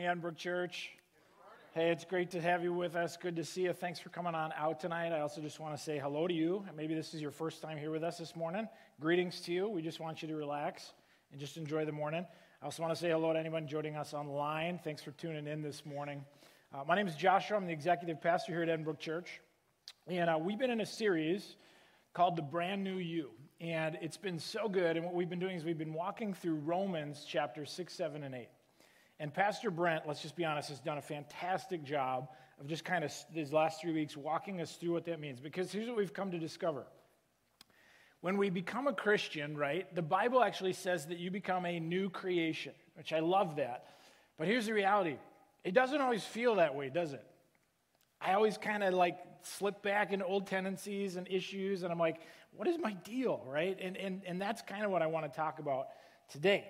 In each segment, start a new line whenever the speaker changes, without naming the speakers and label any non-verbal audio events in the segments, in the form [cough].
morning, Edinburgh Church. Hey, it's great to have you with us. Good to see you. Thanks for coming on out tonight. I also just want to say hello to you. Maybe this is your first time here with us this morning. Greetings to you. We just want you to relax and just enjoy the morning. I also want to say hello to anyone joining us online. Thanks for tuning in this morning. Uh, my name is Joshua. I'm the executive pastor here at Edinburgh Church. And uh, we've been in a series called The Brand New You. And it's been so good. And what we've been doing is we've been walking through Romans chapter 6, 7, and 8. And Pastor Brent, let's just be honest, has done a fantastic job of just kind of these last three weeks walking us through what that means. Because here's what we've come to discover. When we become a Christian, right, the Bible actually says that you become a new creation, which I love that. But here's the reality it doesn't always feel that way, does it? I always kind of like slip back into old tendencies and issues, and I'm like, what is my deal, right? And, and, and that's kind of what I want to talk about today.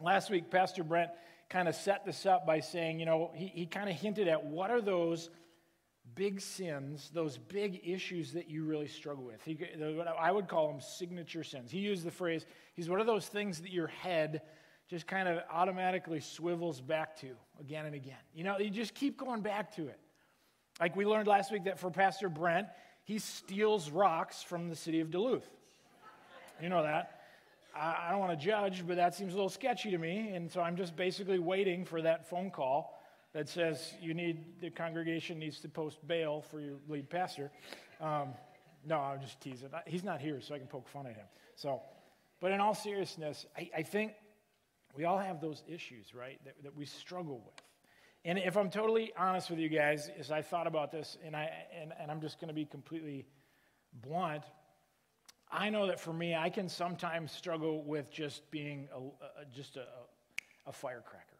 Last week, Pastor Brent kind of set this up by saying, you know, he, he kind of hinted at what are those big sins, those big issues that you really struggle with. He, I would call them signature sins. He used the phrase, he's what are those things that your head just kind of automatically swivels back to again and again. You know, you just keep going back to it. Like we learned last week that for Pastor Brent, he steals rocks from the city of Duluth. You know that. I, don't want to judge, but that seems a little sketchy to me. And so I'm just basically waiting for that phone call that says you need, the congregation needs to post bail for your lead pastor. Um, no, I'm just teasing. He's not here, so I can poke fun at him. So, but in all seriousness, I, I think we all have those issues, right, that, that we struggle with. And if I'm totally honest with you guys, as I thought about this, and, I, and, and I'm just going to be completely blunt, I know that for me, I can sometimes struggle with just being a, a just a, a firecracker.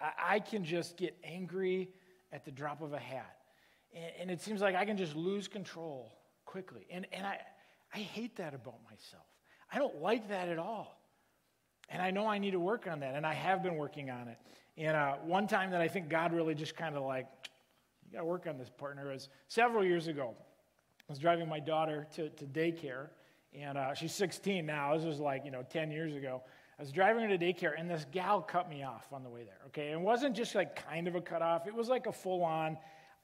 I, I, can just get angry at the drop of a hat. And, and, it seems like I can just lose control quickly. And, and I, I hate that about myself. I don't like that at all. And I know I need to work on that, and I have been working on it. And uh, one time that I think God really just kind of like, you got to work on this, partner, was several years ago. I was driving my daughter to, to daycare, and uh, she's 16 now. This was like, you know, 10 years ago. I was driving her to daycare, and this gal cut me off on the way there, okay? It wasn't just like kind of a cut off, it was like a full on.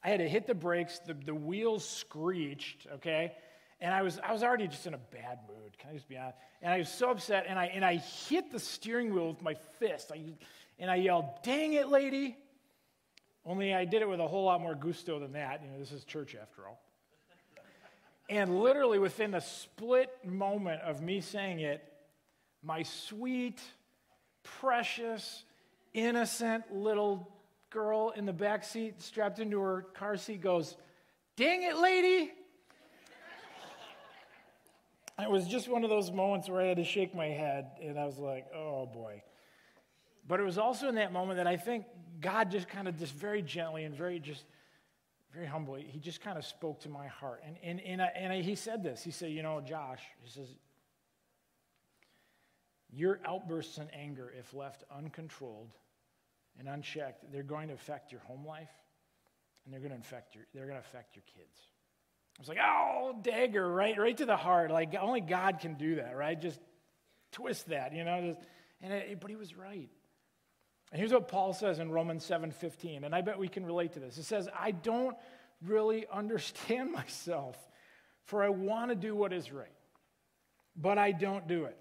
I had to hit the brakes, the, the wheels screeched, okay? And I was, I was already just in a bad mood, can I just be honest? And I was so upset, and I, and I hit the steering wheel with my fist. I, and I yelled, Dang it, lady! Only I did it with a whole lot more gusto than that. You know, this is church after all. And literally within a split moment of me saying it, my sweet, precious, innocent little girl in the back seat, strapped into her car seat, goes, Dang it, lady! it was just one of those moments where I had to shake my head, and I was like, oh boy. But it was also in that moment that I think God just kind of just very gently and very just very humbly, he just kind of spoke to my heart. And, and, and, I, and I, he said this. He said, You know, Josh, he says, your outbursts in anger, if left uncontrolled and unchecked, they're going to affect your home life and they're going to affect your, they're going to affect your kids. I was like, oh, dagger, right, right to the heart. Like only God can do that, right? Just twist that, you know. Just, and it, but he was right. And here's what Paul says in Romans 7:15, and I bet we can relate to this. It says, "I don't really [laughs] understand myself, for I want to do what is right, but I don't do it.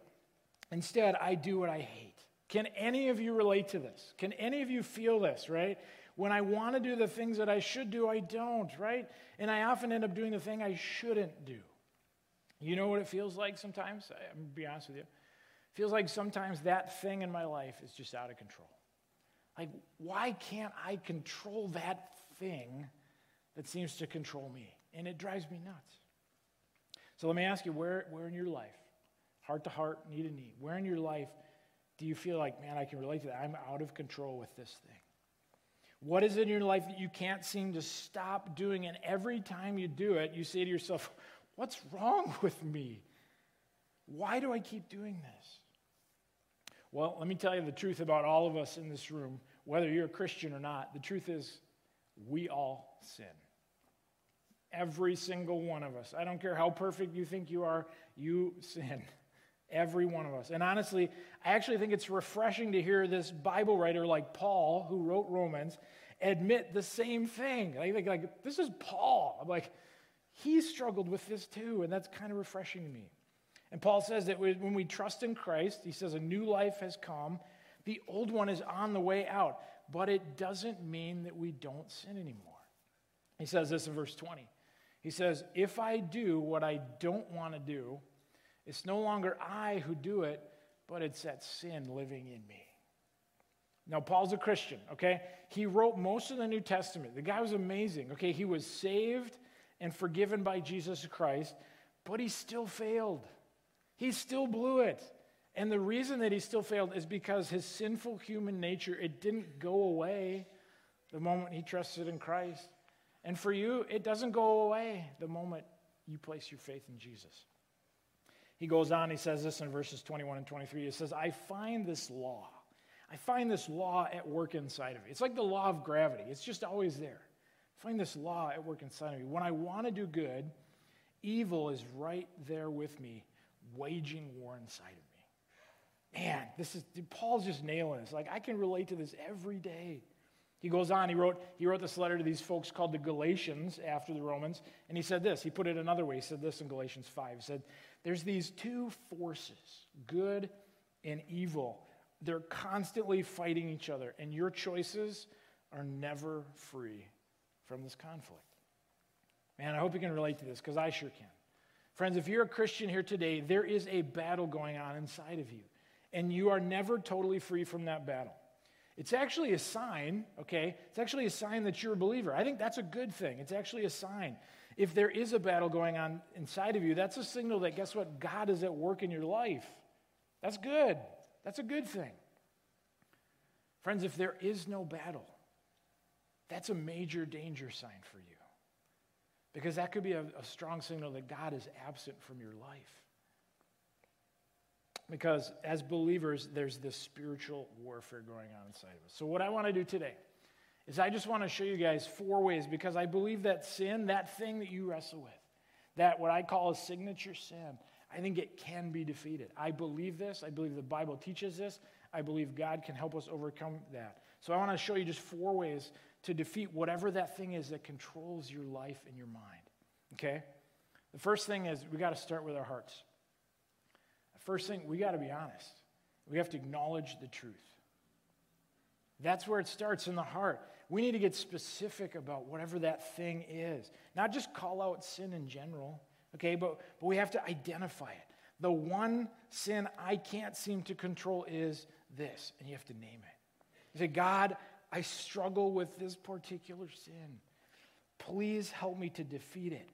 Instead, I do what I hate." Can any of you relate to this? Can any of you feel this, right? When I want to do the things that I should do, I don't, right? And I often end up doing the thing I shouldn't do. You know what it feels like sometimes? I'm going to be honest with you. It feels like sometimes that thing in my life is just out of control. Like, why can't I control that thing that seems to control me? And it drives me nuts. So let me ask you where, where in your life, heart to heart, knee to knee, where in your life do you feel like, man, I can relate to that? I'm out of control with this thing. What is in your life that you can't seem to stop doing? And every time you do it, you say to yourself, What's wrong with me? Why do I keep doing this? Well, let me tell you the truth about all of us in this room, whether you're a Christian or not. The truth is, we all sin. Every single one of us. I don't care how perfect you think you are, you [laughs] sin. Every one of us. And honestly, I actually think it's refreshing to hear this Bible writer like Paul, who wrote Romans, admit the same thing. I think, like, this is Paul. I'm like, he struggled with this too, and that's kind of refreshing to me. And Paul says that when we trust in Christ, he says a new life has come. The old one is on the way out, but it doesn't mean that we don't sin anymore. He says this in verse 20. He says, If I do what I don't want to do, it's no longer I who do it, but it's that sin living in me. Now, Paul's a Christian, okay? He wrote most of the New Testament. The guy was amazing, okay? He was saved and forgiven by Jesus Christ, but he still failed. He still blew it. And the reason that he still failed is because his sinful human nature, it didn't go away the moment he trusted in Christ. And for you, it doesn't go away the moment you place your faith in Jesus. He goes on, he says this in verses 21 and 23. He says, I find this law. I find this law at work inside of me. It's like the law of gravity, it's just always there. I find this law at work inside of me. When I want to do good, evil is right there with me, waging war inside of me. Man, this is Paul's just nailing this. Like I can relate to this every day. He goes on, he wrote, he wrote this letter to these folks called the Galatians after the Romans, and he said this. He put it another way. He said this in Galatians 5. He said, There's these two forces, good and evil. They're constantly fighting each other, and your choices are never free from this conflict. Man, I hope you can relate to this because I sure can. Friends, if you're a Christian here today, there is a battle going on inside of you, and you are never totally free from that battle. It's actually a sign, okay? It's actually a sign that you're a believer. I think that's a good thing. It's actually a sign. If there is a battle going on inside of you, that's a signal that, guess what? God is at work in your life. That's good. That's a good thing. Friends, if there is no battle, that's a major danger sign for you. Because that could be a, a strong signal that God is absent from your life. Because as believers, there's this spiritual warfare going on inside of us. So, what I want to do today is I just want to show you guys four ways because I believe that sin, that thing that you wrestle with, that what I call a signature sin, I think it can be defeated. I believe this. I believe the Bible teaches this. I believe God can help us overcome that. So I want to show you just four ways to defeat whatever that thing is that controls your life and your mind. Okay? The first thing is we got to start with our hearts. The first thing, we got to be honest. We have to acknowledge the truth. That's where it starts in the heart. We need to get specific about whatever that thing is. Not just call out sin in general, okay, but, but we have to identify it. The one sin I can't seem to control is this, and you have to name it. You say, God, I struggle with this particular sin. Please help me to defeat it.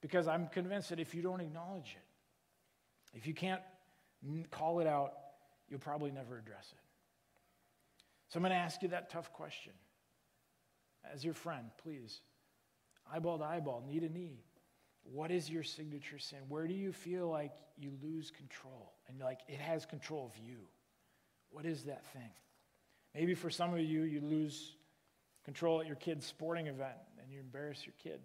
Because I'm convinced that if you don't acknowledge it, if you can't call it out, you'll probably never address it. So I'm going to ask you that tough question. As your friend, please, eyeball to eyeball, knee to knee. What is your signature sin? Where do you feel like you lose control and like it has control of you? What is that thing? Maybe for some of you, you lose control at your kid's sporting event and you embarrass your kid.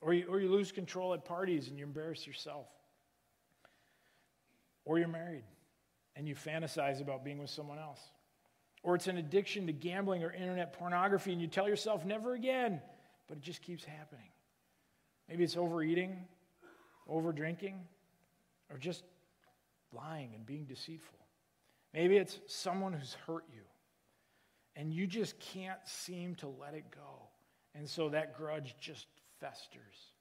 Or you, or you lose control at parties and you embarrass yourself. Or you're married and you fantasize about being with someone else. Or it's an addiction to gambling or internet pornography and you tell yourself never again, but it just keeps happening. Maybe it's overeating, over drinking, or just lying and being deceitful. Maybe it's someone who's hurt you and you just can't seem to let it go. And so that grudge just festers.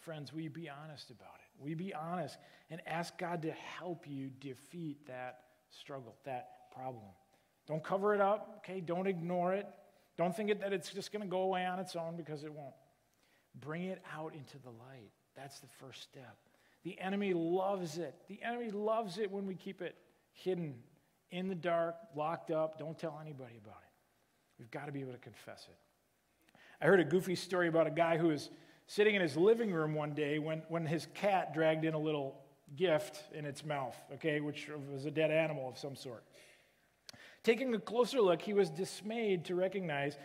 Friends, we be honest about it. We be honest and ask God to help you defeat that struggle, that problem. Don't cover it up, okay? Don't ignore it. Don't think that it's just going to go away on its own because it won't. Bring it out into the light. That's the first step. The enemy loves it. The enemy loves it when we keep it hidden in the dark, locked up. Don't tell anybody about it. We've got to be able to confess it. I heard a goofy story about a guy who was sitting in his living room one day when, when his cat dragged in a little gift in its mouth, okay, which was a dead animal of some sort. Taking a closer look, he was dismayed to recognize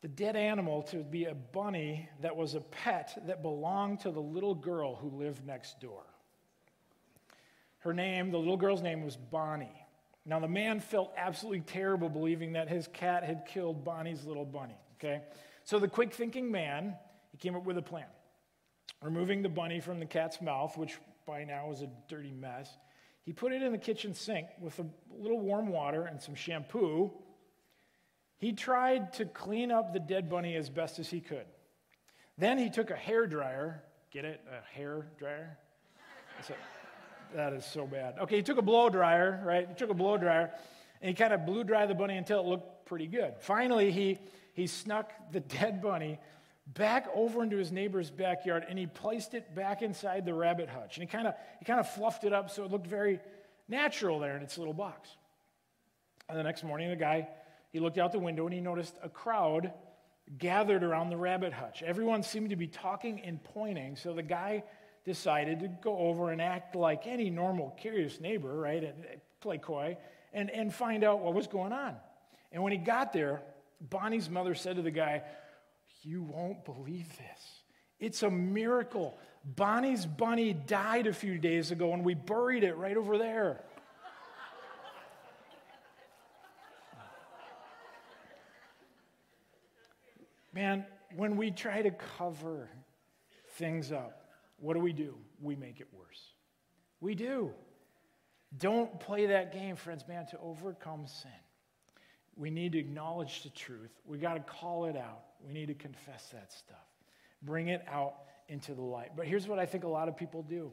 the dead animal to be a bunny that was a pet that belonged to the little girl who lived next door. Her name, the little girl's name, was Bonnie. Now, the man felt absolutely terrible believing that his cat had killed Bonnie's little bunny, okay? So the quick thinking man, he came up with a plan. Removing the bunny from the cat's mouth, which by now was a dirty mess, he put it in the kitchen sink with a little warm water and some shampoo. He tried to clean up the dead bunny as best as he could. Then he took a hair dryer, get it? A hair dryer? That is so bad. Okay, he took a blow dryer, right? He took a blow dryer and he kind of blew dry the bunny until it looked pretty good. Finally, he, he snuck the [laughs] dead bunny back over into his neighbor's backyard and he placed it back inside the rabbit hutch. And he kind of he kind of fluffed it up so it looked very natural there in its little box. And the next morning, the guy he looked out the window and he noticed a crowd gathered around the rabbit hutch. Everyone seemed to be talking and pointing, so the guy decided to go over and act like any normal, curious neighbor, right? And uh, play coy and, and find out what was going on. And when he got there, Bonnie's mother said to the guy, You won't believe this. It's a miracle. Bonnie's bunny died a few days ago, and we buried it right over there. Man, when we try to cover things up, what do we do? We make it worse. We do. Don't play that game, friends, man, to overcome sin. We need to acknowledge the truth. We got to call it out. We need to confess that stuff. Bring it out into the light. But here's what I think a lot of people do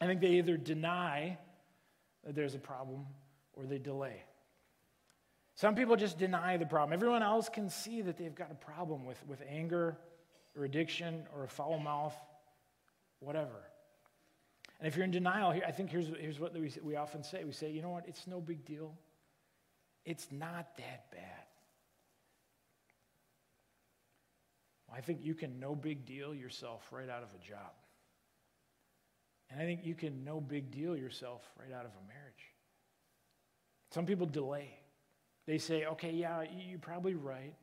I think they either deny that there's a problem or they delay. Some people just deny the problem. Everyone else can see that they've got a problem with, with anger or addiction or a foul mouth whatever. And if you're in denial, I think here's, here's what we, we often say we say, you know what, it's no big deal. It's not that bad. Well, I think you can no big deal yourself right out of a job. And I think you can no big deal yourself right out of a marriage. Some people delay. They say, okay, yeah, you're probably right.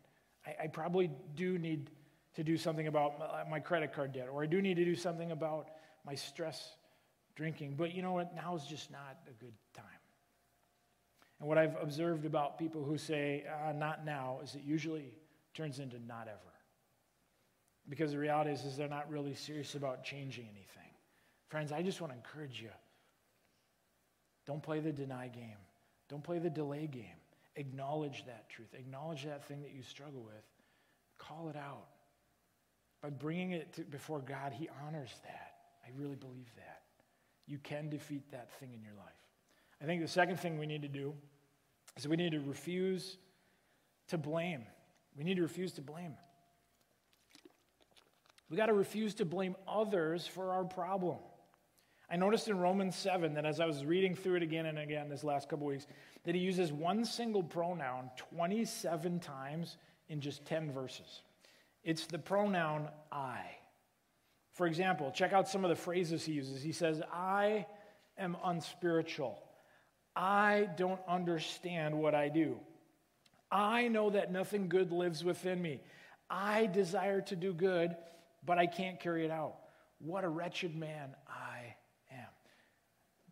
I, I probably do need to do something about my credit card debt, or I do need to do something about my stress drinking. But you know what? Now is just not a good time. And what I've observed about people who say, uh, not now, is it usually turns into not ever. Because the reality is, is they're not really serious about changing anything. Friends, I just want to encourage you. Don't play the deny game. Don't play the delay game. Acknowledge that truth. Acknowledge that thing that you struggle with. Call it out. By bringing it to, before God, He honors that. I really believe that. You can defeat that thing in your life. I think the second thing we need to do is we need to refuse to blame. We need to refuse to blame. We got to refuse to blame others for our problem. I noticed in Romans 7 that as I was reading through it again and again this last couple weeks, that he uses one single pronoun 27 times in just 10 verses. It's the pronoun I. For example, check out some of the phrases he uses. He says, I am unspiritual. I don't understand what I do. I know that nothing good lives within me. I desire to do good, but I can't carry it out. What a wretched man I am.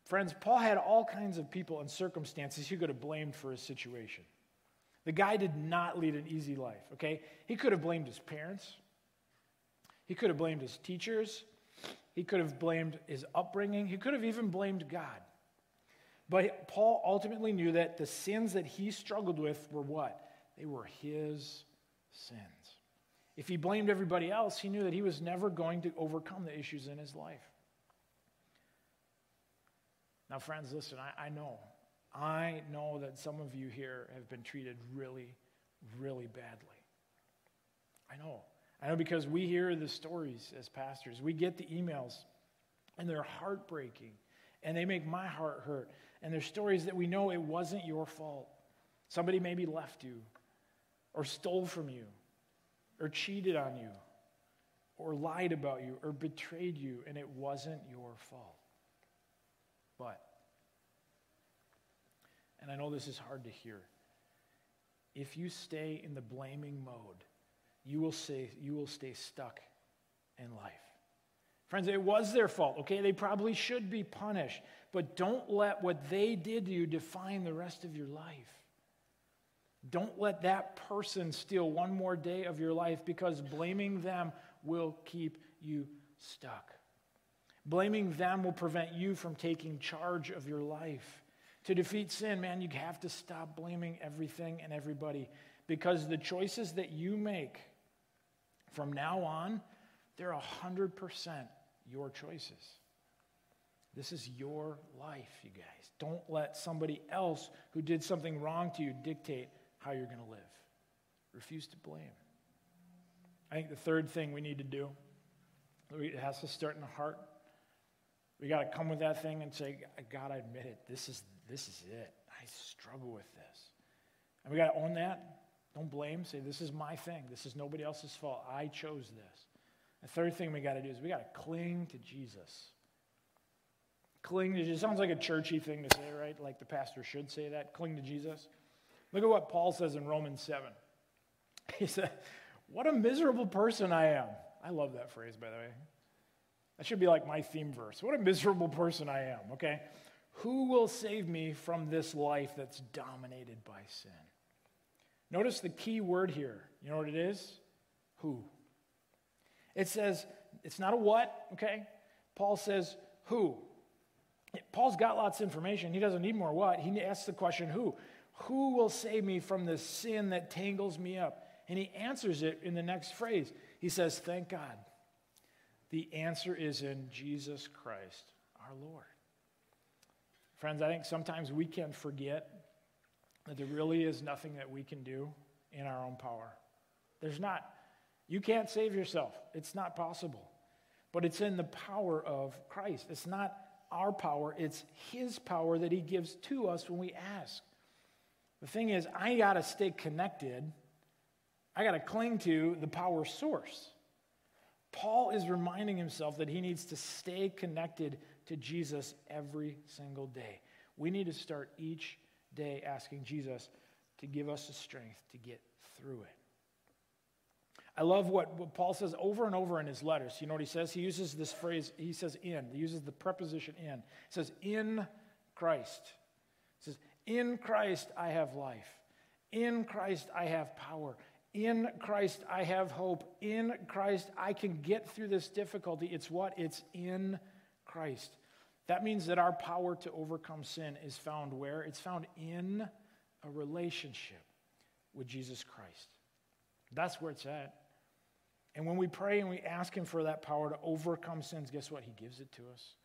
Friends, Paul had all kinds of people and circumstances he could have blamed for his situation. The guy did not lead an easy life, okay? He could have blamed his parents. He could have blamed his teachers. He could have blamed his upbringing. He could have even blamed God. But Paul ultimately knew that the sins that he struggled with were what? They were his sins. If he blamed everybody else, he knew that he was never going to overcome the issues in his life. Now, friends, listen, I, I know I know that some of you here have been treated really, really badly. I know. I know because we hear the stories as pastors. We get the emails, and they're heartbreaking, and they make my heart hurt. And they're stories that we know it wasn't your fault. Somebody maybe left you, or stole from you, or cheated on you, or lied about you, or betrayed you, and it wasn't your fault. But and I know this is hard to hear. If you stay in the blaming mode, you will, say, you will stay stuck in life. Friends, it was their fault, okay? They probably should be punished. But don't let what they did to you define the rest of your life. Don't let that person steal one more day of your life because blaming them will keep you stuck. Blaming them will prevent you from taking charge of your life. To defeat sin, man, you have to stop blaming everything and everybody because the choices that you make from now on, they're 100% your choices. This is your life, you guys. Don't let somebody else who did something wrong to you dictate how you're going to live. Refuse to blame. I think the third thing we need to do, it has to start in the heart. We got to come with that thing and say, God, I admit it. This is, this is it. I struggle with this. And we got to own that. Don't blame. Say, this is my thing. This is nobody else's fault. I chose this. The third thing we got to do is we got to cling to Jesus. Cling to Jesus. Sounds like a churchy thing to say, right? Like the pastor should say that. Cling to Jesus. Look at what Paul says in Romans 7. [laughs] He said, What a miserable person I am. I love that phrase, by the way. That should be like my theme verse. What a miserable person I am, okay? Who will save me from this life that's dominated by sin? Notice the key word here. You know what it is? Who. It says, it's not a what, okay? Paul says, who. Paul's got lots of information. He doesn't need more what. He asks the question, who? Who will save me from the sin that tangles me up? And he answers it in the next phrase. He says, Thank God. The answer is in Jesus Christ, our Lord. Friends, I think sometimes we can forget that there really is nothing that we can do in our own power. There's not. You can't save yourself, it's not possible. But it's in the power of Christ. It's not our power, it's His power that He gives to us when we ask. The thing is, I got to stay connected. I got to cling to the power source. Paul is reminding himself that he needs to stay connected to Jesus every single day. We need to start each day asking Jesus to give us the strength to get through it. I love what, what Paul says over and over in his letters. You know what he says? He uses this phrase, he says in, he uses the preposition in. He says, in Christ. He says, in Christ I have life. In Christ I have power. In Christ I have hope. In Christ I can get through this difficulty. It's what? It's in Christ. That means that our power to overcome sin is found where? It's found in a relationship with Jesus Christ. That's where it's at. And when we pray and we ask Him for that power to overcome sins, guess what? He gives it to us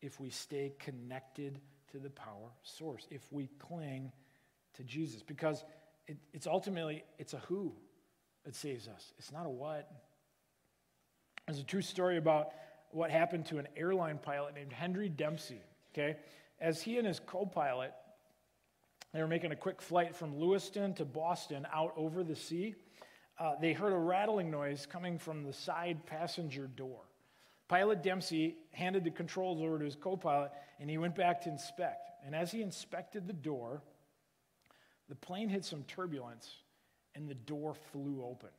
if we stay connected to the power source, if we cling to Jesus. Because it, it's ultimately, it's a who that saves us. It's not a what. There's a true story about what happened to an airline pilot named Henry Dempsey. Okay, as he and his co-pilot, they were making a quick flight from Lewiston to Boston out over the sea. Uh, they heard a rattling noise coming from the side passenger door. Pilot Dempsey handed the controls over to his co pilot and he went back to inspect. And as he inspected the door, the plane hit some turbulence and the door flew open.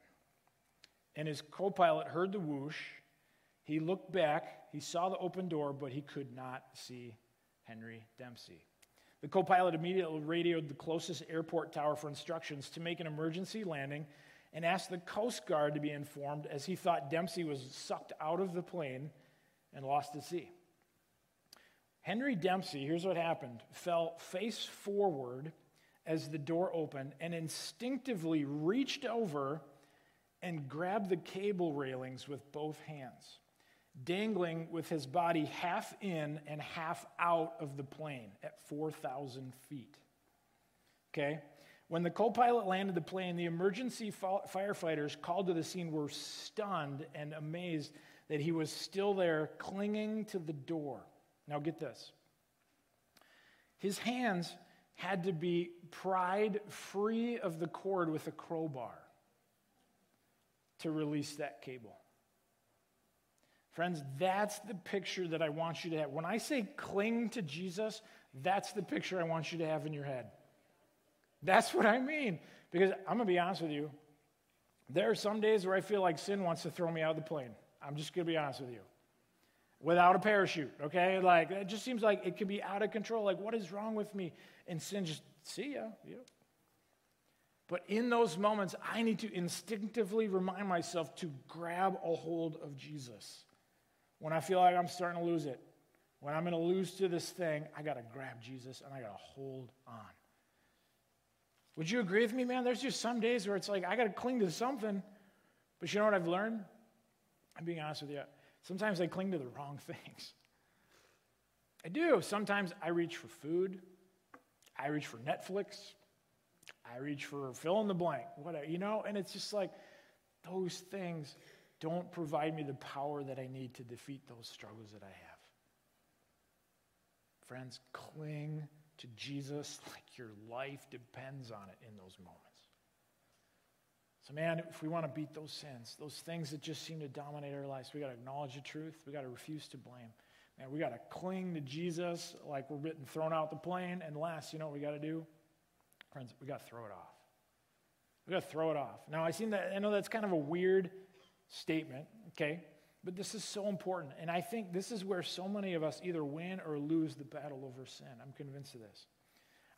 And his co pilot heard the whoosh he looked back, he saw the open door, but he could not see Henry Dempsey. The co pilot immediately radioed the closest airport tower for instructions to make an emergency landing and asked the Coast Guard to be informed as he thought Dempsey was sucked out of the plane and lost at sea. Henry Dempsey, here's what happened, fell face forward as the door opened and instinctively reached over and grabbed the cable railings with both hands dangling with his body half in and half out of the plane at 4,000 feet. Okay? When the co pilot landed the plane, the emergency firefighters called to the scene were stunned and amazed that he was still there, clinging to the door. Now, get this his hands had to be pried free of the cord with a crowbar to release that cable. Friends, that's the picture that I want you to have. When I say cling to Jesus, that's the picture I want you to have in your head. That's what I mean. Because I'm going to be honest with you. There are some days where I feel like sin wants to throw me out of the plane. I'm just going to be honest with you. without a parachute, okay? Like, it just seems like it could be out of control. Like, what is wrong with me? And sin just, see ya. But in those moments, I need to instinctively remind myself to grab a hold of Jesus. When I feel like I'm starting to lose it, when I'm going to lose to this thing, I got to grab Jesus and I got to hold on. Would you agree with me, man? There's just some days where it's like I got to cling to something. But you know what I've learned? I'm being honest with you. Sometimes I cling to the wrong [laughs] things. I do. Sometimes I reach for food. I reach for Netflix. I reach for fill in the blank, whatever, you know? And it's just like those things don't provide me the power that I need to defeat those struggles that I have. Friends, cling to Jesus like your life depends on it in those moments. So, man, if we want to beat those sins, those things that just seem to dominate our lives, we got to acknowledge the truth. We got to refuse to blame. Man, we got to cling to Jesus like we're getting thrown out the plane. And last, you know what we got to do? Friends, we got to throw it off. We got to throw it off. Now, I seen that. I know that's kind of a weird statement, okay? But this is so important. And I think this is where so many of us either win or lose the battle over sin. I'm convinced of this.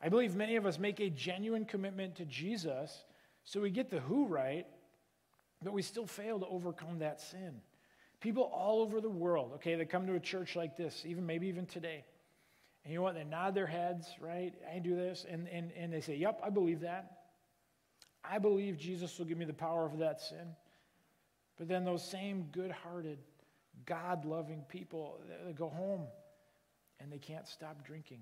I believe many of us make a genuine commitment to Jesus, so we get the who right, but we still fail to overcome that sin. People all over the world, okay, they come to a church like this, even maybe even today. And you know what? They nod their heads, right? I do this. And, and, and they say, Yep, I believe that. I believe Jesus will give me the power of that sin. But then those same good hearted, God loving people, they go home and they can't stop drinking.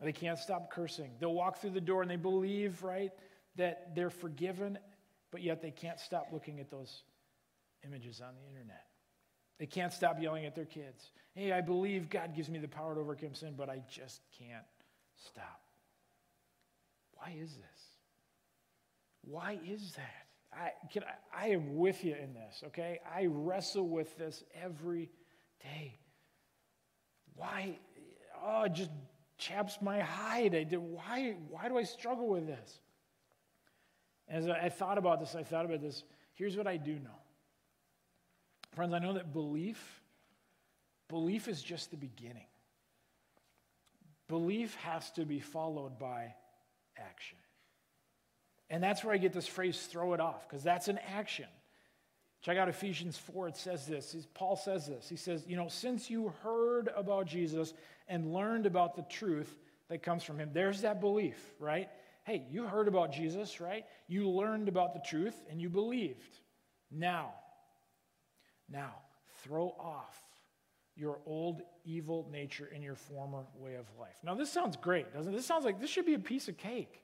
They can't stop cursing. They'll walk through the door and they believe, right, that they're forgiven, but yet they can't stop looking at those images on the internet. They can't stop yelling at their kids. Hey, I believe God gives me the power to overcome sin, but I just can't stop. Why is this? Why is that? I, can, I, I am with you in this, okay? I wrestle with this every day. Why? Oh, it just chaps my hide. I did, why, why do I struggle with this? As I, I thought about this, I thought about this. Here's what I do know. Friends, I know that belief, belief is just the beginning. Belief has to be followed by action. And that's where I get this phrase, throw it off, because that's an action. Check out Ephesians 4, it says this. Paul says this. He says, You know, since you heard about Jesus and learned about the truth that comes from him, there's that belief, right? Hey, you heard about Jesus, right? You learned about the truth and you believed. Now, now, throw off your old evil nature and your former way of life. Now, this sounds great, doesn't it? This sounds like this should be a piece of cake.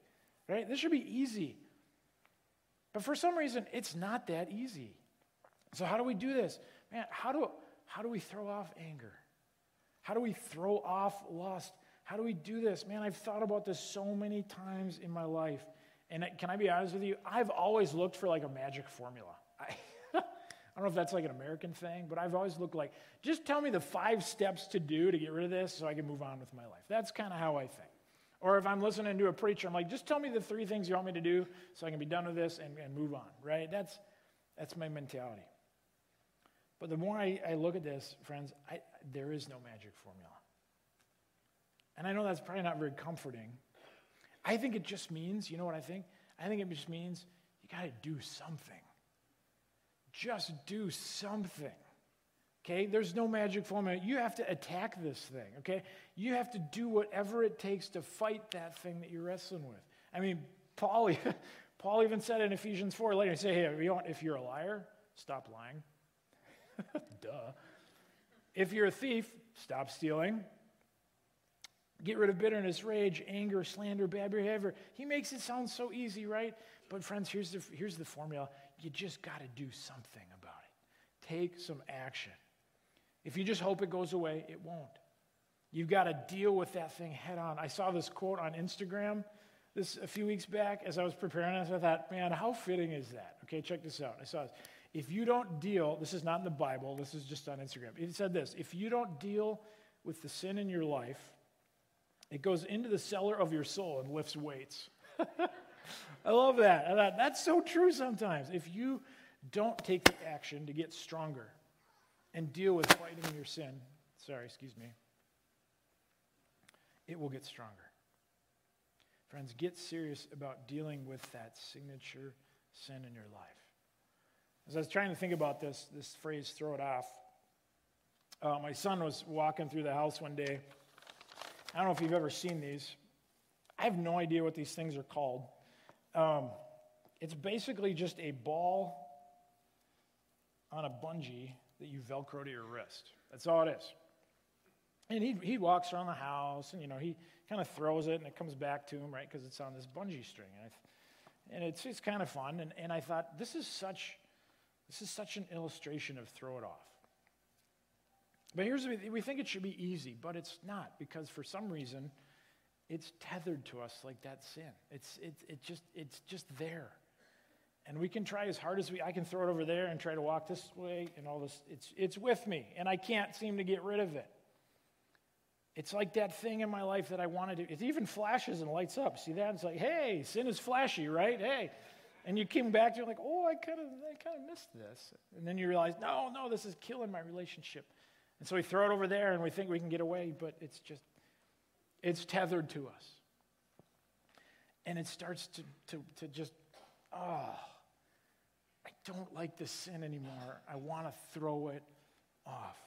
Right? This should be easy. But for some reason, it's not that easy. So, how do we do this? Man, how do, how do we throw off anger? How do we throw off lust? How do we do this? Man, I've thought about this so many times in my life. And can I be honest with you? I've always looked for like a magic formula. I, [laughs] I don't know if that's like an American thing, but I've always looked like, just tell me the five steps to do to get rid of this so I can move on with my life. That's kind of how I think. Or if I'm listening to a preacher, I'm like, just tell me the three things you want me to do so I can be done with this and, and move on, right? That's, that's my mentality. But the more I, I look at this, friends, I, there is no magic formula. And I know that's probably not very comforting. I think it just means, you know what I think? I think it just means you got to do something. Just do something. Okay? There's no magic formula. You have to attack this thing, okay? You have to do whatever it takes to fight that thing that you're wrestling with. I mean, Paul, [laughs] Paul even said in Ephesians 4 later, he said, hey, if you're a liar, stop lying. [laughs] Duh. If you're a thief, stop stealing. Get rid of bitterness, rage, anger, slander, bad behavior. He makes it sound so easy, right? But, friends, here's the, here's the formula. You just got to do something about it. Take some action. If you just hope it goes away, it won't. You've got to deal with that thing head on. I saw this quote on Instagram this a few weeks back as I was preparing this. I thought, man, how fitting is that? Okay, check this out. I saw this. If you don't deal, this is not in the Bible, this is just on Instagram. It said this if you don't deal with the sin in your life, it goes into the cellar of your soul and lifts weights. [laughs] I love that. I thought, that's so true sometimes. If you don't take the action to get stronger, and deal with fighting your sin, sorry, excuse me, it will get stronger. Friends, get serious about dealing with that signature sin in your life. As I was trying to think about this, this phrase, throw it off, uh, my son was walking through the house one day. I don't know if you've ever seen these. I have no idea what these things are called. Um, it's basically just a ball on a bungee that you velcro to your wrist. That's all it is. And he, he walks around the house and, you know, he kind of throws it and it comes back to him, right, because it's on this bungee string. And, I, and it's, it's kind of fun. And, and I thought, this is, such, this is such an illustration of throw it off. But here's we think it should be easy, but it's not because for some reason it's tethered to us like that sin. It's, it, it just, it's just there. And we can try as hard as we I can throw it over there and try to walk this way and all this. It's, it's with me, and I can't seem to get rid of it. It's like that thing in my life that I wanted to. It even flashes and lights up. See that? It's like, hey, sin is flashy, right? Hey. And you came back, you're like, oh, I kind of I kind of missed this. And then you realize, no, no, this is killing my relationship. And so we throw it over there and we think we can get away, but it's just, it's tethered to us. And it starts to, to, to just, oh, I don't like this sin anymore. I want to throw it off.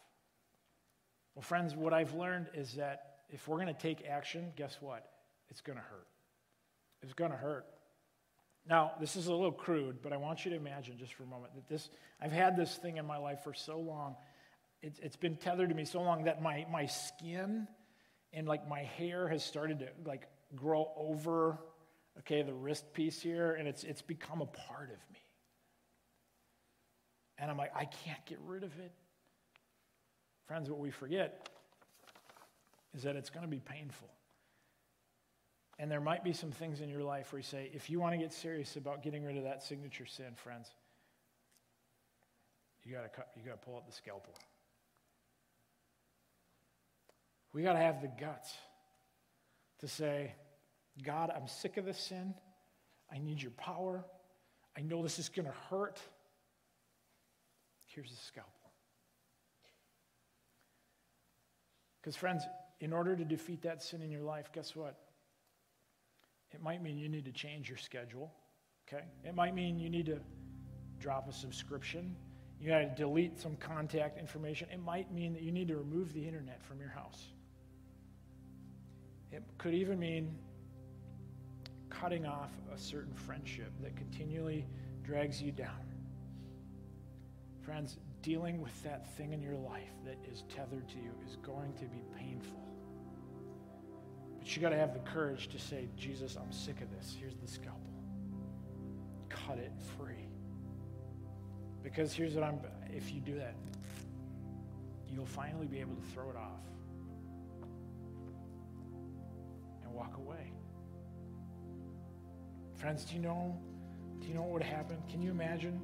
Well, friends, what I've learned is that if we're going to take action, guess what? It's going to hurt. It's going to hurt. Now, this is a little crude, but I want you to imagine just for a moment that this, I've had this thing in my life for so long. It, it's been tethered to me so long that my, my skin and like my hair has started to like grow over, okay, the wrist piece here, and it's, it's become a part of me. And I'm like, I can't get rid of it. Friends, what we forget is that it's going to be painful. And there might be some things in your life where you say, if you want to get serious about getting rid of that signature sin, friends, you got to cut, you got to pull out the scalpel. We got to have the guts to say, God, I'm sick of this sin. I need your power. I know this is going to hurt. Here's the scalpel. Because, friends, in order to defeat that sin in your life, guess what? It might mean you need to change your schedule, okay? It might mean you need to drop a subscription. You got to delete some contact information. It might mean that you need to remove the internet from your house. It could even mean cutting off a certain friendship that continually drags you down. Friends, dealing with that thing in your life that is tethered to you is going to be painful. But you got to have the courage to say, Jesus, I'm sick of this. Here's the scalpel. Cut it free. Because here's what I'm, if you do that, you'll finally be able to throw it off and walk away. Friends, do you know, do you know what would happen? Can you imagine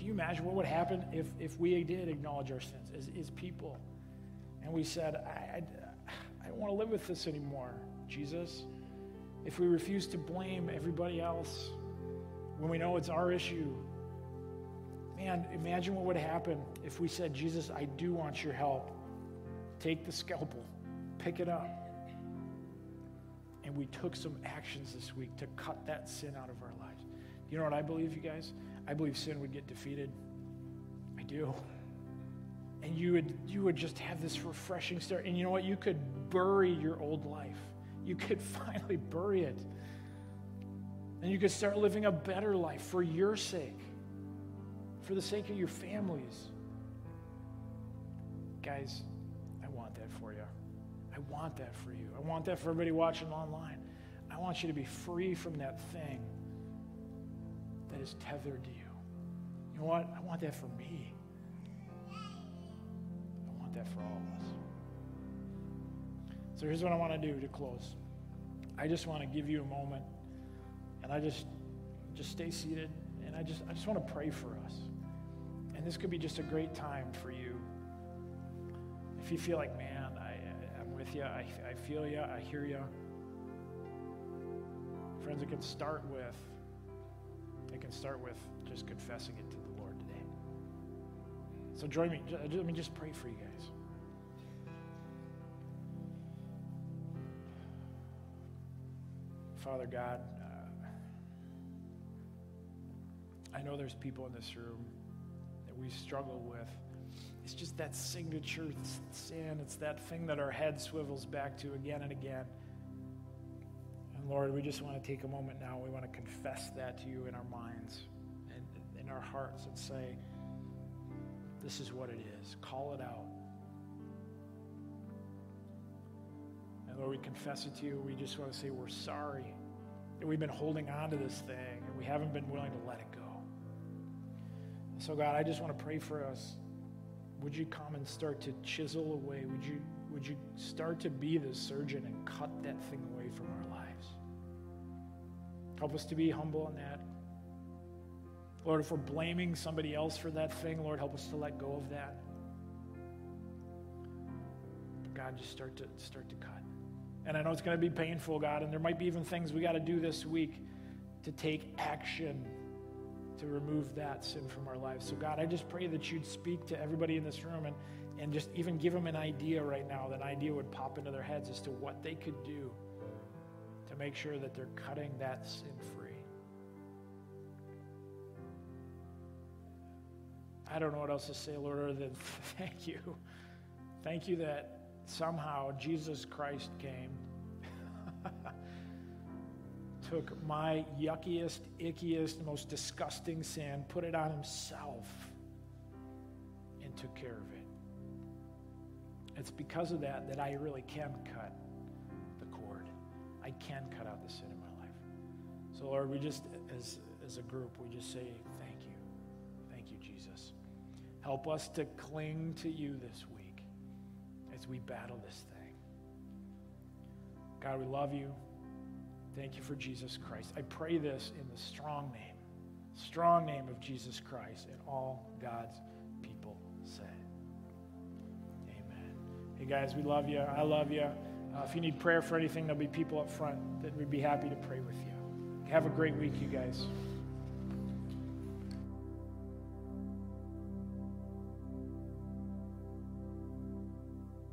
can you imagine what would happen if, if we did acknowledge our sins as, as people and we said, I, I, I don't want to live with this anymore, Jesus? If we refuse to blame everybody else when we know it's our issue, man, imagine what would happen if we said, Jesus, I do want your help. Take the scalpel, pick it up. And we took some actions this week to cut that sin out of our lives. You know what I believe, you guys? I believe sin would get defeated. I do. And you would, you would just have this refreshing start. And you know what? You could bury your old life. You could [laughs] finally bury it. And you could start living a better life for your sake, for the sake of your families. Guys, I want that for you. I want that for you. I want that for everybody watching online. I want you to be free from that thing that is tethered to you. You know what? I want that for me. I want that for all of us. So here's what I want to do to close. I just want to give you a moment, and I just just stay seated, and I just I just want to pray for us. And this could be just a great time for you. If you feel like, man, I, I'm with you, I, I feel you, I hear you. Friends, it can start with it can start with just confessing it to the Lord today. So join me. Let me just pray for you guys. Father God, uh, I know there's people in this room that we struggle with. It's just that signature sin. It's that thing that our head swivels back to again and again. Lord, we just want to take a moment now. We want to confess that to you in our minds and in our hearts and say, this is what it is. Call it out. And Lord, we confess it to you. We just want to say we're sorry that we've been holding on to this thing and we haven't been willing to let it go. So, God, I just want to pray for us. Would you come and start to chisel away? Would you, would you start to be the surgeon and cut that thing away? Help us to be humble in that. Lord, if we're blaming somebody else for that thing, Lord, help us to let go of that. But God, just start to start to cut. And I know it's going to be painful, God, and there might be even things we got to do this week to take action to remove that sin from our lives. So, God, I just pray that you'd speak to everybody in this room and, and just even give them an idea right now. That idea would pop into their heads as to what they could do make sure that they're cutting that sin free. I don't know what else to say, Lord, other than [laughs] thank you. Thank you that somehow Jesus Christ came, [laughs] took my yuckiest, ickiest, most disgusting sin, put it on himself, and took care of it. It's because of that that I really can cut. I can cut out the sin in my life. So, Lord, we just, as, as a group, we just say, thank you. Thank you, Jesus. Help us to cling to you this week as we battle this thing. God, we love you. Thank you for Jesus Christ. I pray this in the strong name, strong name of Jesus Christ, and all God's people say. Amen. Hey, guys, we love you. I love you. Uh, if you need prayer for anything, there'll be people up front that would be happy to pray with you. Have a great week, you guys.